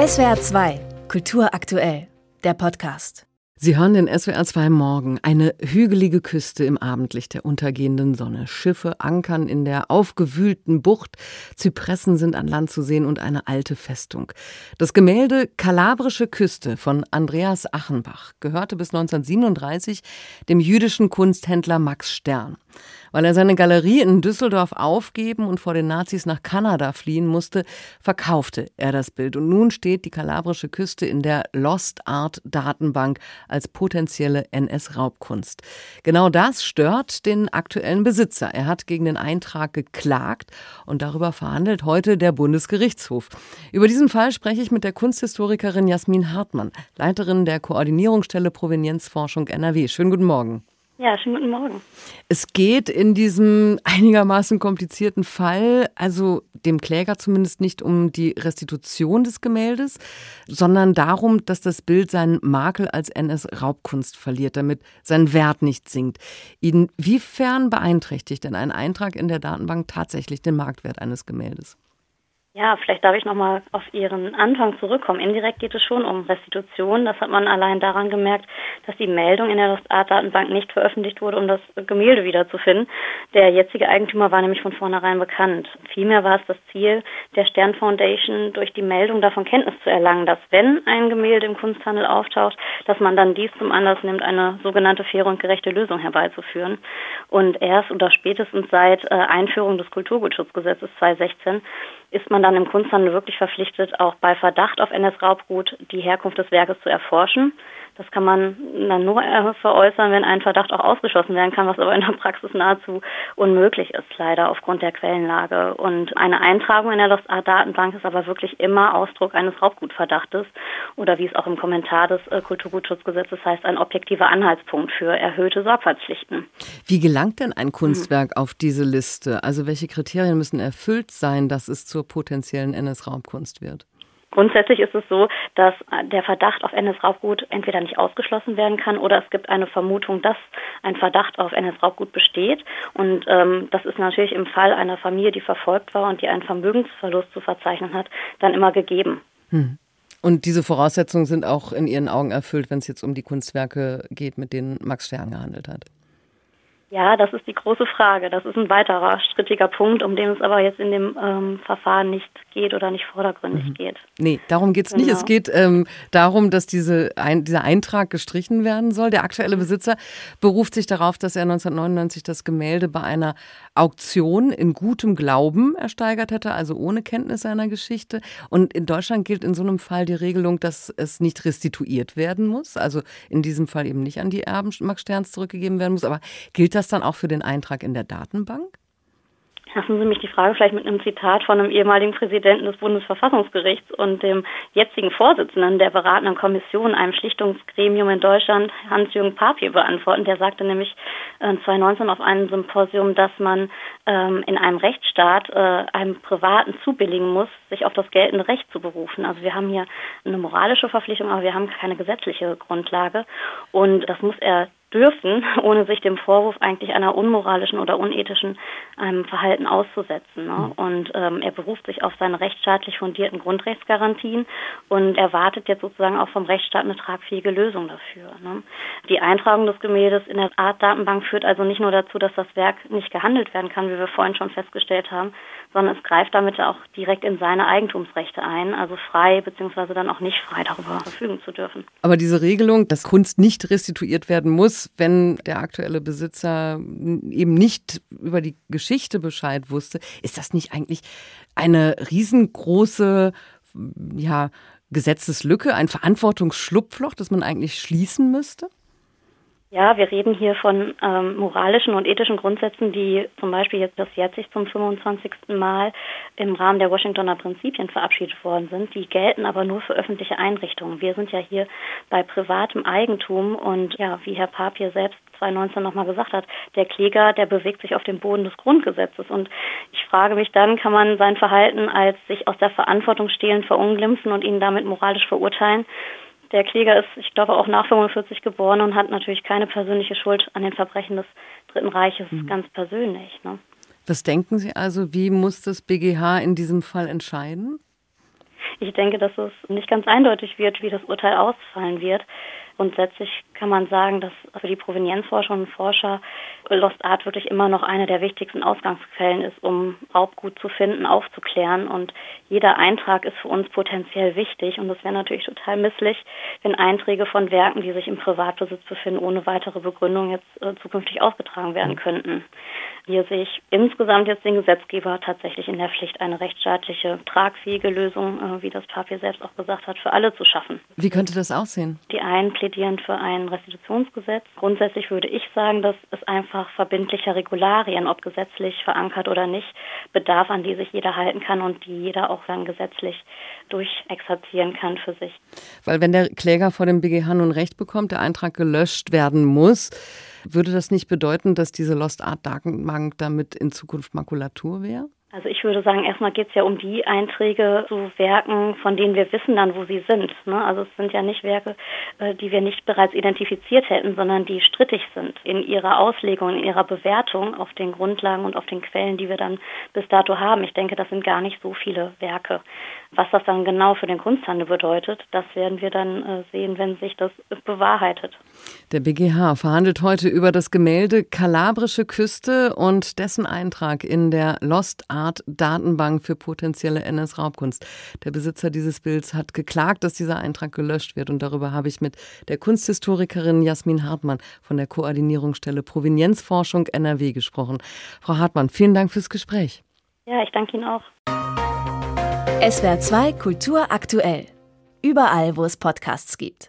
SWR 2, Kultur aktuell, der Podcast. Sie hören den SWR 2 Morgen. Eine hügelige Küste im Abendlicht der untergehenden Sonne. Schiffe ankern in der aufgewühlten Bucht. Zypressen sind an Land zu sehen und eine alte Festung. Das Gemälde Kalabrische Küste von Andreas Achenbach gehörte bis 1937 dem jüdischen Kunsthändler Max Stern. Weil er seine Galerie in Düsseldorf aufgeben und vor den Nazis nach Kanada fliehen musste, verkaufte er das Bild. Und nun steht die kalabrische Küste in der Lost Art Datenbank als potenzielle NS-Raubkunst. Genau das stört den aktuellen Besitzer. Er hat gegen den Eintrag geklagt und darüber verhandelt heute der Bundesgerichtshof. Über diesen Fall spreche ich mit der Kunsthistorikerin Jasmin Hartmann, Leiterin der Koordinierungsstelle Provenienzforschung NRW. Schönen guten Morgen. Ja, schönen guten Morgen. Es geht in diesem einigermaßen komplizierten Fall, also dem Kläger zumindest nicht um die Restitution des Gemäldes, sondern darum, dass das Bild seinen Makel als NS-Raubkunst verliert, damit sein Wert nicht sinkt. Inwiefern beeinträchtigt denn ein Eintrag in der Datenbank tatsächlich den Marktwert eines Gemäldes? Ja, vielleicht darf ich nochmal auf Ihren Anfang zurückkommen. Indirekt geht es schon um Restitution. Das hat man allein daran gemerkt, dass die Meldung in der Lost Art Datenbank nicht veröffentlicht wurde, um das Gemälde wiederzufinden. Der jetzige Eigentümer war nämlich von vornherein bekannt. Vielmehr war es das Ziel der Stern Foundation, durch die Meldung davon Kenntnis zu erlangen, dass wenn ein Gemälde im Kunsthandel auftaucht, dass man dann dies zum Anlass nimmt, eine sogenannte faire und gerechte Lösung herbeizuführen. Und erst oder spätestens seit äh, Einführung des Kulturgutschutzgesetzes 2016 ist man dann im Kunsthandel wirklich verpflichtet, auch bei Verdacht auf NS-Raubgut die Herkunft des Werkes zu erforschen. Das kann man dann nur veräußern, wenn ein Verdacht auch ausgeschlossen werden kann, was aber in der Praxis nahezu unmöglich ist, leider aufgrund der Quellenlage. Und eine Eintragung in der Lost Art Datenbank ist aber wirklich immer Ausdruck eines Raubgutverdachtes oder wie es auch im Kommentar des äh, Kulturgutschutzgesetzes heißt, ein objektiver Anhaltspunkt für erhöhte Sorgfaltspflichten. Wie gelangt denn ein Kunstwerk mhm. auf diese Liste? Also welche Kriterien müssen erfüllt sein, dass es zur potenziellen NS-Raubkunst wird? Grundsätzlich ist es so, dass der Verdacht auf NS-Raubgut entweder nicht ausgeschlossen werden kann oder es gibt eine Vermutung, dass ein Verdacht auf NS-Raubgut besteht. Und ähm, das ist natürlich im Fall einer Familie, die verfolgt war und die einen Vermögensverlust zu verzeichnen hat, dann immer gegeben. Hm. Und diese Voraussetzungen sind auch in Ihren Augen erfüllt, wenn es jetzt um die Kunstwerke geht, mit denen Max Stern gehandelt hat. Ja, das ist die große Frage. Das ist ein weiterer strittiger Punkt, um den es aber jetzt in dem ähm, Verfahren nicht geht oder nicht vordergründig mhm. geht. Nee, darum geht es genau. nicht. Es geht ähm, darum, dass diese ein, dieser Eintrag gestrichen werden soll. Der aktuelle mhm. Besitzer beruft sich darauf, dass er 1999 das Gemälde bei einer Auktion in gutem Glauben ersteigert hätte, also ohne Kenntnis seiner Geschichte. Und in Deutschland gilt in so einem Fall die Regelung, dass es nicht restituiert werden muss, also in diesem Fall eben nicht an die Erben Max Sterns zurückgegeben werden muss. Aber gilt das das dann auch für den Eintrag in der Datenbank? Lassen Sie mich die Frage vielleicht mit einem Zitat von einem ehemaligen Präsidenten des Bundesverfassungsgerichts und dem jetzigen Vorsitzenden der beratenden Kommission, einem Schlichtungsgremium in Deutschland, Hans-Jürgen Papier, beantworten. Der sagte nämlich äh, 2019 auf einem Symposium, dass man ähm, in einem Rechtsstaat äh, einem Privaten zubilligen muss, sich auf das geltende Recht zu berufen. Also wir haben hier eine moralische Verpflichtung, aber wir haben keine gesetzliche Grundlage. Und das muss er dürfen, ohne sich dem Vorwurf eigentlich einer unmoralischen oder unethischen ähm, Verhalten auszusetzen. Ne? Mhm. Und ähm, er beruft sich auf seine rechtsstaatlich fundierten Grundrechtsgarantien und erwartet jetzt sozusagen auch vom Rechtsstaat eine tragfähige Lösung dafür. Ne? Die Eintragung des Gemäldes in der Art-Datenbank führt also nicht nur dazu, dass das Werk nicht gehandelt werden kann, wie wir vorhin schon festgestellt haben, sondern es greift damit auch direkt in seine Eigentumsrechte ein, also frei bzw. dann auch nicht frei darüber verfügen zu dürfen. Aber diese Regelung, dass Kunst nicht restituiert werden muss, wenn der aktuelle Besitzer eben nicht über die Geschichte Bescheid wusste, ist das nicht eigentlich eine riesengroße, ja, Gesetzeslücke, ein Verantwortungsschlupfloch, das man eigentlich schließen müsste? Ja, wir reden hier von ähm, moralischen und ethischen Grundsätzen, die zum Beispiel jetzt das sich zum 25. Mal im Rahmen der Washingtoner Prinzipien verabschiedet worden sind. Die gelten aber nur für öffentliche Einrichtungen. Wir sind ja hier bei privatem Eigentum und ja, wie Herr Papier selbst 2019 nochmal gesagt hat, der Kläger, der bewegt sich auf dem Boden des Grundgesetzes. Und ich frage mich dann, kann man sein Verhalten als sich aus der Verantwortung stehlen verunglimpfen und ihn damit moralisch verurteilen? Der Kläger ist, ich glaube, auch nach 45 geboren und hat natürlich keine persönliche Schuld an den Verbrechen des Dritten Reiches mhm. ganz persönlich. Ne? Was denken Sie also, wie muss das BGH in diesem Fall entscheiden? Ich denke, dass es nicht ganz eindeutig wird, wie das Urteil ausfallen wird. Grundsätzlich kann man sagen, dass für die Provenienzforscherinnen und Forscher Lost Art wirklich immer noch eine der wichtigsten Ausgangsquellen ist, um Raubgut zu finden, aufzuklären. Und jeder Eintrag ist für uns potenziell wichtig. Und es wäre natürlich total misslich, wenn Einträge von Werken, die sich im Privatbesitz befinden, ohne weitere Begründung jetzt äh, zukünftig ausgetragen werden könnten. Hier sehe ich insgesamt jetzt den Gesetzgeber tatsächlich in der Pflicht, eine rechtsstaatliche, tragfähige Lösung, äh, wie das Papier selbst auch gesagt hat, für alle zu schaffen. Wie könnte das aussehen? Die einen plädieren für ein Restitutionsgesetz. Grundsätzlich würde ich sagen, dass es einfach verbindlicher Regularien, ob gesetzlich verankert oder nicht, bedarf, an die sich jeder halten kann und die jeder auch dann gesetzlich durchexerzieren kann für sich. Weil wenn der Kläger vor dem BGH nun Recht bekommt, der Eintrag gelöscht werden muss, würde das nicht bedeuten, dass diese Lost Art Datenbank damit in Zukunft Makulatur wäre? Also ich würde sagen, erstmal geht es ja um die Einträge zu Werken, von denen wir wissen dann, wo sie sind. Ne? Also es sind ja nicht Werke, äh, die wir nicht bereits identifiziert hätten, sondern die strittig sind in ihrer Auslegung, in ihrer Bewertung auf den Grundlagen und auf den Quellen, die wir dann bis dato haben. Ich denke, das sind gar nicht so viele Werke. Was das dann genau für den Kunsthandel bedeutet, das werden wir dann äh, sehen, wenn sich das bewahrheitet. Der BGH verhandelt heute über das Gemälde Kalabrische Küste und dessen Eintrag in der Lost Art Datenbank für potenzielle NS-Raubkunst. Der Besitzer dieses Bilds hat geklagt, dass dieser Eintrag gelöscht wird und darüber habe ich mit der Kunsthistorikerin Jasmin Hartmann von der Koordinierungsstelle Provenienzforschung NRW gesprochen. Frau Hartmann, vielen Dank fürs Gespräch. Ja, ich danke Ihnen auch. SWR 2 Kultur aktuell. Überall, wo es Podcasts gibt.